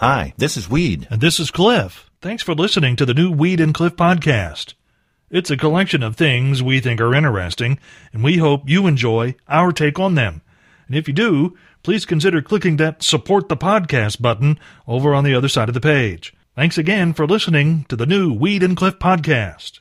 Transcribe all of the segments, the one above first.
Hi, this is Weed. And this is Cliff. Thanks for listening to the new Weed and Cliff podcast. It's a collection of things we think are interesting, and we hope you enjoy our take on them. And if you do, please consider clicking that support the podcast button over on the other side of the page. Thanks again for listening to the new Weed and Cliff podcast.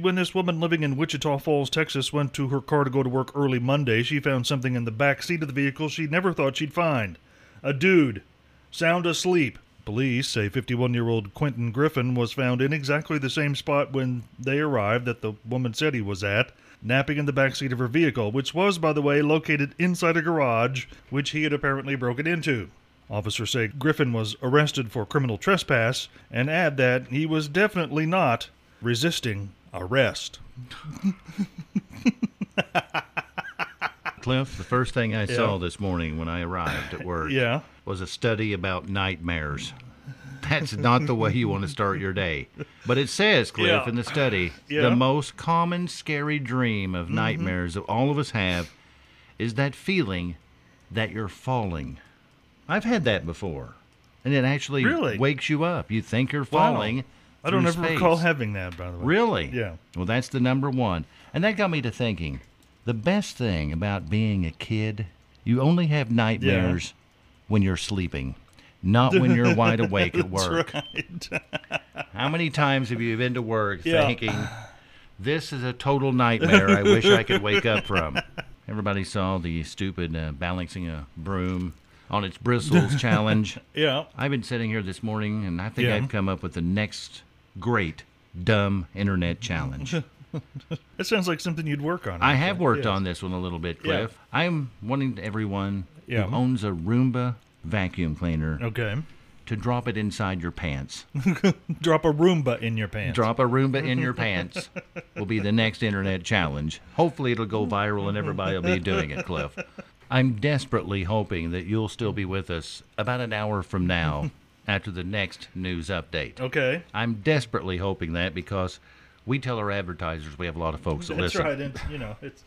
When this woman living in Wichita Falls, Texas, went to her car to go to work early Monday, she found something in the back seat of the vehicle she never thought she'd find. A dude, sound asleep. Police say 51 year old Quentin Griffin was found in exactly the same spot when they arrived that the woman said he was at, napping in the back seat of her vehicle, which was, by the way, located inside a garage, which he had apparently broken into. Officers say Griffin was arrested for criminal trespass and add that he was definitely not resisting arrest. Cliff, the first thing I Yeah. saw this morning when I arrived at work Yeah. Was a study about nightmares. That's not the way you want to start your day. But it says, Cliff, Yeah. in the study, Yeah. the most common scary dream of mm-hmm. nightmares that all of us have is that feeling that you're falling. I've had that before. And it actually Really? wakes you up. You think you're Wow. falling. I don't ever space. recall having that, by the way. Really? Yeah. Well, that's the number one. And that got me to thinking the best thing about being a kid, you only have nightmares when you're sleeping, not when you're wide awake at work. right. How many times have you been to work Yeah. thinking, this is a total nightmare I wish I could wake up from? Everybody saw the stupid uh, balancing a broom on its bristles challenge. yeah. I've been sitting here this morning and I think Yeah. I've come up with the next great dumb internet challenge. That sounds like something you'd work on. I have worked on this one a little bit, Yeah. Cliff. I'm wanting everyone Yeah. who owns a Roomba vacuum cleaner Okay. to drop it inside your pants. Drop a Roomba in your pants. Drop a Roomba in your pants will be the next internet challenge. Hopefully, it'll go viral and everybody will be doing it, Cliff. I'm desperately hoping that you'll still be with us about an hour from now after the next news update. Okay. I'm desperately hoping that because we tell our advertisers we have a lot of folks that That's listen. right. And, you know, it's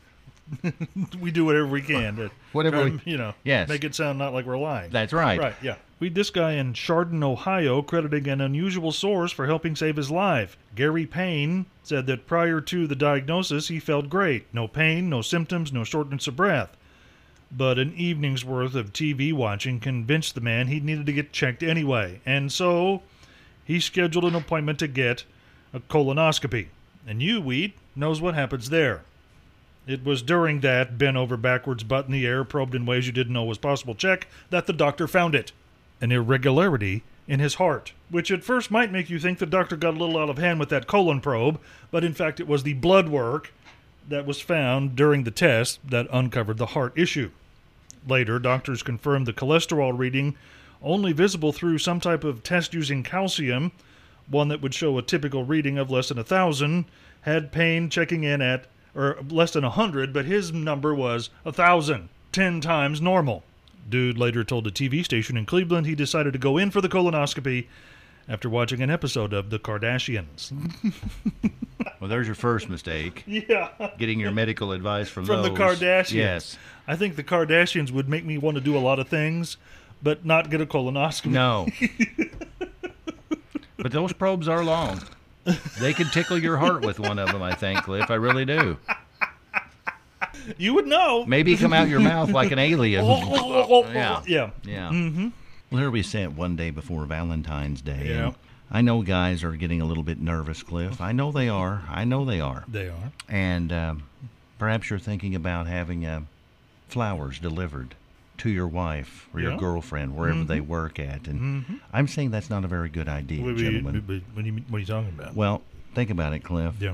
we do whatever we can to Whatever we- you know, Yes. make it sound not like we're lying. That's right. Right, yeah. We this guy in Chardon, Ohio, crediting an unusual source for helping save his life. Gary Payne said that prior to the diagnosis, he felt great. No pain, no symptoms, no shortness of breath. But an evening's worth of TV watching convinced the man he needed to get checked anyway. And so he scheduled an appointment to get a colonoscopy. And you, Weed, knows what happens there. It was during that bent over backwards, butt in the air, probed in ways you didn't know was possible check that the doctor found it an irregularity in his heart, which at first might make you think the doctor got a little out of hand with that colon probe, but in fact it was the blood work that was found during the test that uncovered the heart issue. Later, doctors confirmed the cholesterol reading, only visible through some type of test using calcium, one that would show a typical reading of less than a thousand, had pain checking in at or less than a hundred, but his number was a thousand, ten times normal. Dude later told a TV station in Cleveland he decided to go in for the colonoscopy after watching an episode of The Kardashians. Well, there's your first mistake. yeah. Getting your medical advice from From the. Kardashians. Yes. I think the Kardashians would make me want to do a lot of things, but not get a colonoscopy. No. but those probes are long. They could tickle your heart with one of them, I think, Cliff. I really do. You would know. Maybe come out your mouth like an alien. yeah. Yeah. Yeah. Yeah. Mm-hmm. Well, here we sit one day before Valentine's Day. Yeah. I know guys are getting a little bit nervous, Cliff. I know they are. I know they are. They are. And um, perhaps you're thinking about having uh, flowers delivered to your wife or your Yeah. girlfriend, wherever they work at. And I'm saying that's not a very good idea, gentlemen. what, what, are you, what are you talking about? Well, think about it, Cliff. yeah.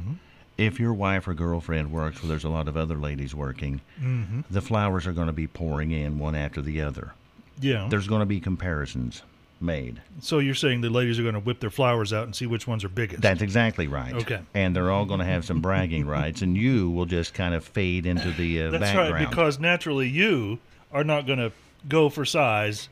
If your wife or girlfriend works where there's a lot of other ladies working, Mm-hmm. the flowers are going to be pouring in one after the other. Yeah. There's going to be comparisons made. So you're saying the ladies are going to whip their flowers out and see which ones are biggest? That's exactly right. Okay. And they're all going to have some bragging rights, and you will just kind of fade into the uh, That's background. right, because naturally you are not going to go for size.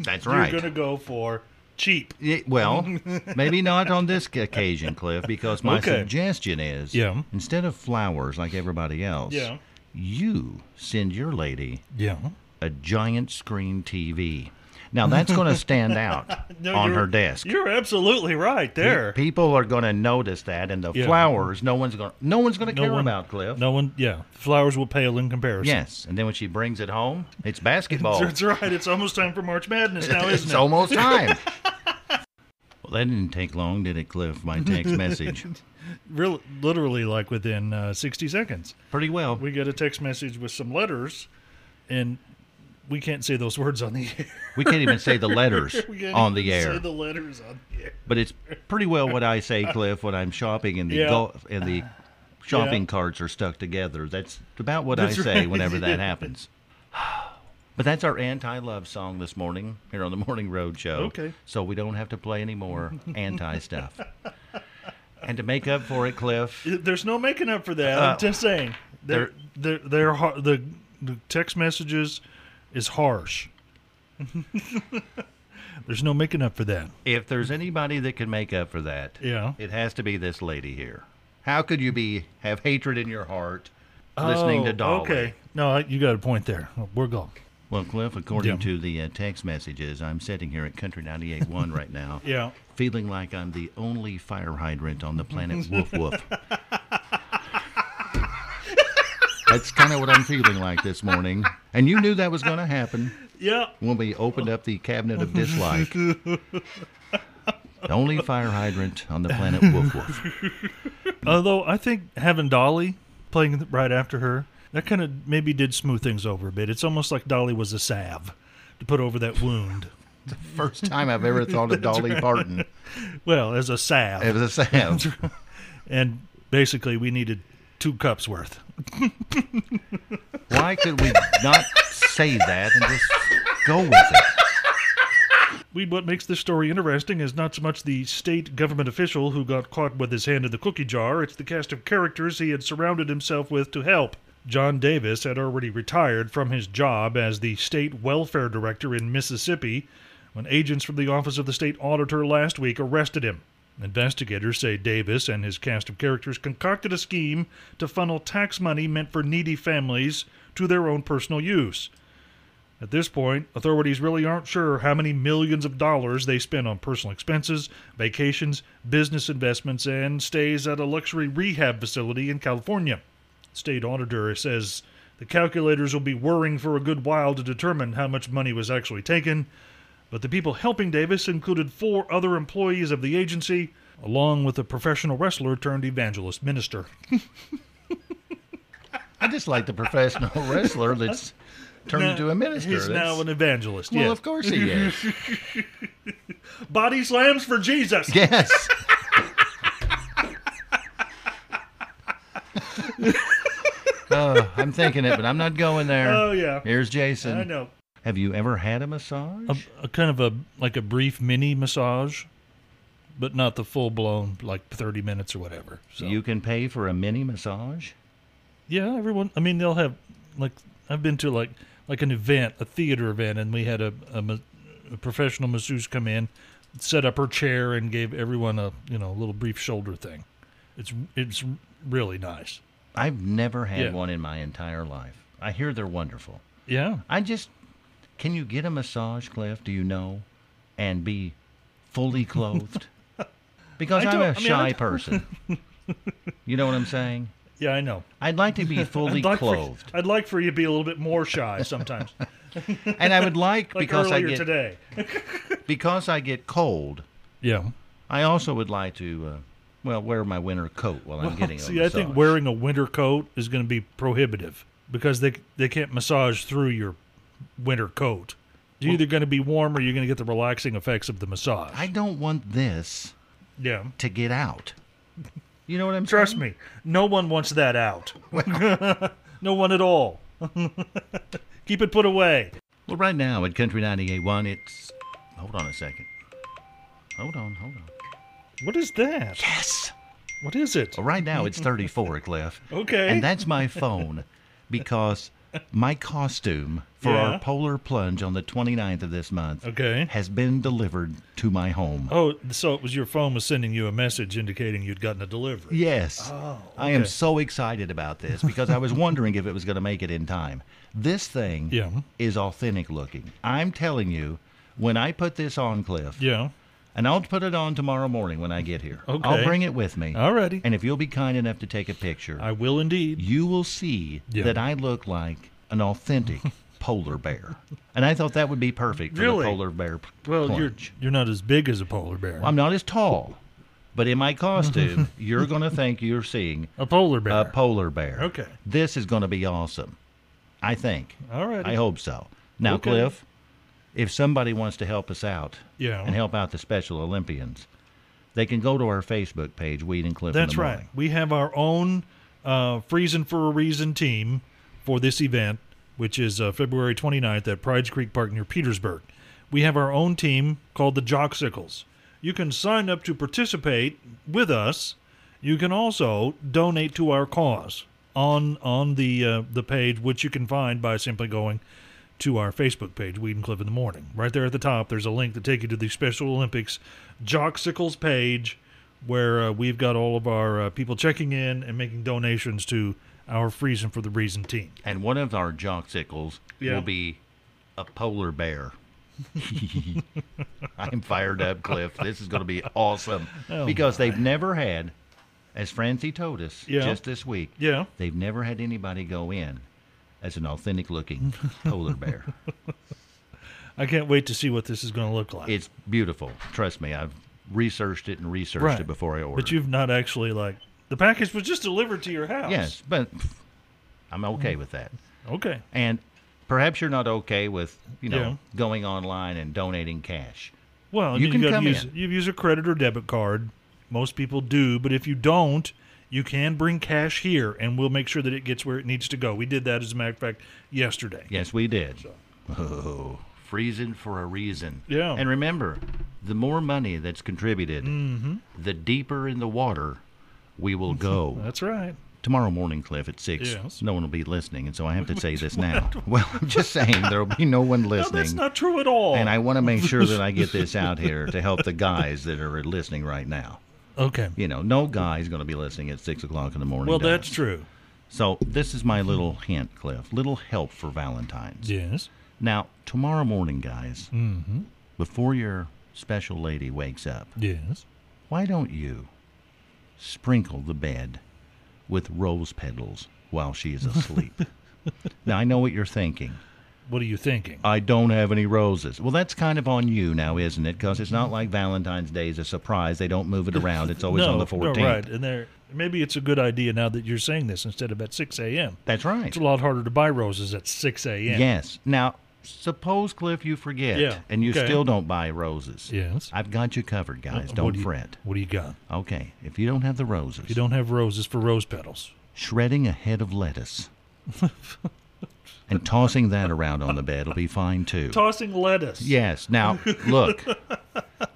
That's right. You're going to go for cheap. Yeah, well, maybe not on this occasion, Cliff, because my Okay. suggestion is Yeah. instead of flowers like everybody else, Yeah. you send your lady Yeah. a giant screen TV. Now that's going to stand out No, on her desk. You're absolutely right there. People are going to notice that, and the Yeah. flowers, no one's going, no one's going to No care one- about Cliff. No one, yeah. Flowers will pale in comparison. Yes, and then when she brings it home, it's basketball. That's right. It's almost time for March Madness now, isn't it? It's almost time. well, that didn't take long, did it, Cliff? My text message. Real, literally, like within uh, 60 seconds. Pretty well. We get a text message with some letters, and we can't say those words on the air. We can't even say the letters on the air. Say the letters on the air. But it's pretty well what I say, Cliff, when I'm shopping and the Yeah. go- and the shopping Yeah. carts are stuck together. That's about what That's I say right. whenever that happens. But that's our anti-love song this morning here on the Morning Road Show. Okay. So we don't have to play any more anti stuff. And to make up for it, Cliff, There's no making up for that. Uh, I'm just saying. They're, they're, they're, the, the text messages is harsh. There's no making up for that. if there's anybody that can make up for that, Yeah. it has to be this lady here. How could you be have hatred in your heart listening to Oh, Dolly? Okay. No, you got a point there. We're gone. Well, Cliff, according Yeah. to the uh, text messages, I'm sitting here at Country 98.1 right now, Yeah. feeling like I'm the only fire hydrant on the planet Woof Woof. That's kind of what I'm feeling like this morning. And you knew that was going to happen Yeah. when we opened up the cabinet of dislike. the only fire hydrant on the planet Woof Woof. Although I think having Dolly playing right after her, that kind of maybe did smooth things over a bit. It's almost like Dolly was a salve to put over that wound. the First time I've ever thought of Dolly Parton Well, as a salve. as a salve. and basically, we needed two cups worth. Why could we not say that and just go with it? We, what makes this story interesting is not so much the state government official who got caught with his hand in the cookie jar, it's the cast of characters he had surrounded himself with to help. John Davis had already retired from his job as the state welfare director in Mississippi when agents from the Office of the State Auditor last week arrested him. Investigators say Davis and his cast of characters concocted a scheme to funnel tax money meant for needy families to their own personal use. At this point, authorities really aren't sure how many millions of dollars they spent on personal expenses, vacations, business investments, and stays at a luxury rehab facility in California. State auditor says the calculators will be whirring for a good while to determine how much money was actually taken, but the people helping Davis included four other employees of the agency, along with a professional wrestler turned evangelist minister. I just like the professional wrestler that's turned Now- into a minister. He's That's- now an evangelist. well, yes. of course he is. Body slams for Jesus. yes. oh, I'm thinking it, but I'm not going there. Oh yeah. Here's Jason. I know. Have you ever had a massage? A, a kind of a like a brief mini massage, but not the full blown like thirty minutes or whatever. So You can pay for a mini massage? yeah, everyone. I mean, they'll have like I've been to like like an event, a theater event, and we had a a, ma- a professional masseuse come in, set up her chair, and gave everyone a you know a little brief shoulder thing. It's it's really nice. I've never had Yeah. one in my entire life. I hear they're wonderful. Yeah. I just can you get a massage, Cliff? Do you know, and be fully clothed? Because I I'm don't- a I mean, I shy don't- person. you know what I'm saying? Yeah, I know. I'd like to be fully I'd like, for, clothed, I'd like for you to be a little bit more shy sometimes, and I would like, like because I earlier get today. because I get cold. Yeah. I also would like to, uh, well, wear my winter coat while I'm getting a See, I think massage. wearing a winter coat is going to be prohibitive because they they can't massage through your winter coat. You're either going to be warm or you're going to get the relaxing effects of the massage. I don't want this yeah. to get out. You know what I'm Trust saying? me, no one wants that out. no one at all. Keep it put away. Well, right now at Country 98.1, it's. Hold on a second. Hold on, hold on. What is that? Yes! What is it? Well, right now it's 34, Cliff. Okay. And that's my phone because my costume for Yeah. our polar plunge on the 29th of this month Okay. has been delivered to my home. Oh, so it was your phone was sending you a message indicating you'd gotten a delivery. Yes. Oh, I am so excited about this because I was wondering if it was going to make it in time. This thing Yeah. is authentic looking. I'm telling you, when I put this on, Cliff, Yeah. And I'll put it on tomorrow morning when I get here. Okay. I'll bring it with me. Alrighty. And if you'll be kind enough to take a picture, I will indeed. you will see Yeah. that I look like an authentic polar bear. And I thought that would be perfect for Really? the polar bear Well, you're you're not as big as a polar bear. I'm not as tall, but in my costume, you're going to think you're seeing a polar bear. a polar bear. Okay. This is going to be awesome. I think. All right. I hope so. Now, Okay. Cliff, if somebody wants to help us out Yeah. and help out the Special Olympians, they can go to our Facebook page, Weed and Cliff. That's right. We have our own uh, Freezing for a Reason team for this event, which is uh, February 29th at Prides Creek Park near Petersburg. We have our own team called the Jocksicles. You can sign up to participate with us. You can also donate to our cause on on the uh, the page, which you can find by simply going to our Facebook page, Weed and Cliff in the Morning. Right there at the top, there's a link to take you to the Special Olympics Jocksicles page, where uh, we've got all of our uh, people checking in and making donations to our Freezing for the Reason team. And one of our jocksicles Yeah. will be a polar bear. I'm fired up, Cliff. This is going to be awesome Oh, because they've never had, as Francie told us Yeah. just this week, Yeah. they've never had anybody go in as an authentic looking polar bear. I can't wait to see what this is going to look like. It's beautiful. Trust me, I've researched it and researched Right. it before I ordered. but you've not actually like the package was just delivered to your house. yes, but I'm okay mm. with that. Okay. And perhaps you're not okay with you know Yeah. going online and donating cash. Well, You you can come use, in. You use a credit or debit card. Most people do, but if you don't, you can bring cash here, and we'll make sure that it gets where it needs to go. We did that, as a matter of fact, yesterday. Yes, we did. Oh, freezing for a reason. Yeah. And remember, the more money that's contributed, Mm-hmm. the deeper in the water we will go. That's right. Tomorrow morning, Cliff, at 6, Yes. no one will be listening, and so I have to say this now. well, I'm just saying there will be no one No, listening. that's not true at all. and I want to make sure that I get this out here to help the guys that are listening right now. Okay. You know, no guy's going to be listening at 6 o'clock in the morning. Well, that's true. So, this is my little hint, Cliff. Little help for Valentine's. Yes. Now, tomorrow morning, guys, Mm-hmm. before your special lady wakes up, Yes. why don't you sprinkle the bed with rose petals while she is asleep? now, I know what you're thinking. What are you thinking? I don't have any roses. Well, that's kind of on you now, isn't it? Because it's not like Valentine's Day is a surprise. They don't move it around. It's always no, on the 14th. No, right. And there, maybe it's a good idea now that you're saying this instead of at 6 a.m. That's right. It's a lot harder to buy roses at 6 a.m. Yes. Now, suppose, Cliff, you forget Yeah, and you okay. still don't buy roses. Yes. I've got you covered, guys. Uh, don't do you- fret. What do you got? Okay, if you don't have the roses, If you don't have roses for rose petals. shredding a head of lettuce and tossing that around on the bed will be fine too. Tossing lettuce. Yes. Now, look,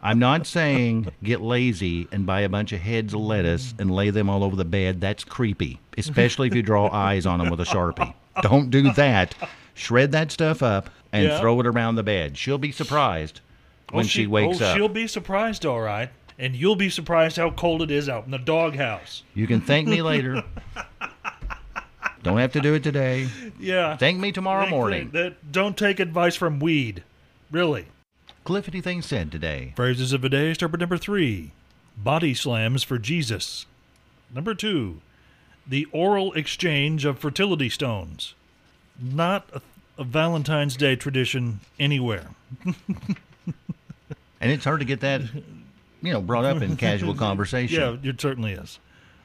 I'm not saying get lazy and buy a bunch of heads of lettuce and lay them all over the bed. That's creepy, especially if you draw eyes on them with a Sharpie. Don't do that. Shred that stuff up and Yeah. throw it around the bed. She'll be surprised oh, when Oh, she, wakes up. oh, up. She'll be surprised, all right. And you'll be surprised how cold it is out in the doghouse. You can thank me later. Don't have to do it today. Yeah. Thank me tomorrow morning. That, don't take advice from weed. Really. Cliff, anything said today? Phrases of the day. Start with number three. Body slams for Jesus. Number two. The oral exchange of fertility stones. Not a, a Valentine's Day tradition anywhere. And it's hard to get that, you know, brought up in casual conversation. Yeah, it certainly is.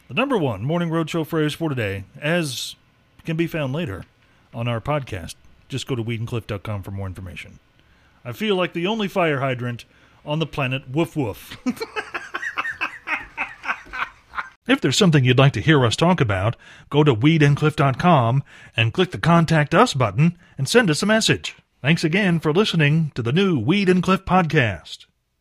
The number one morning roadshow phrase for today, as can be found later on our podcast. Just go to weedandcliff.com for more information. I feel like the only fire hydrant on the planet. Woof woof. if there's something you'd like to hear us talk about, go to weedandcliff.com and click the Contact Us button and send us a message. Thanks again for listening to the new Weed and Cliff podcast.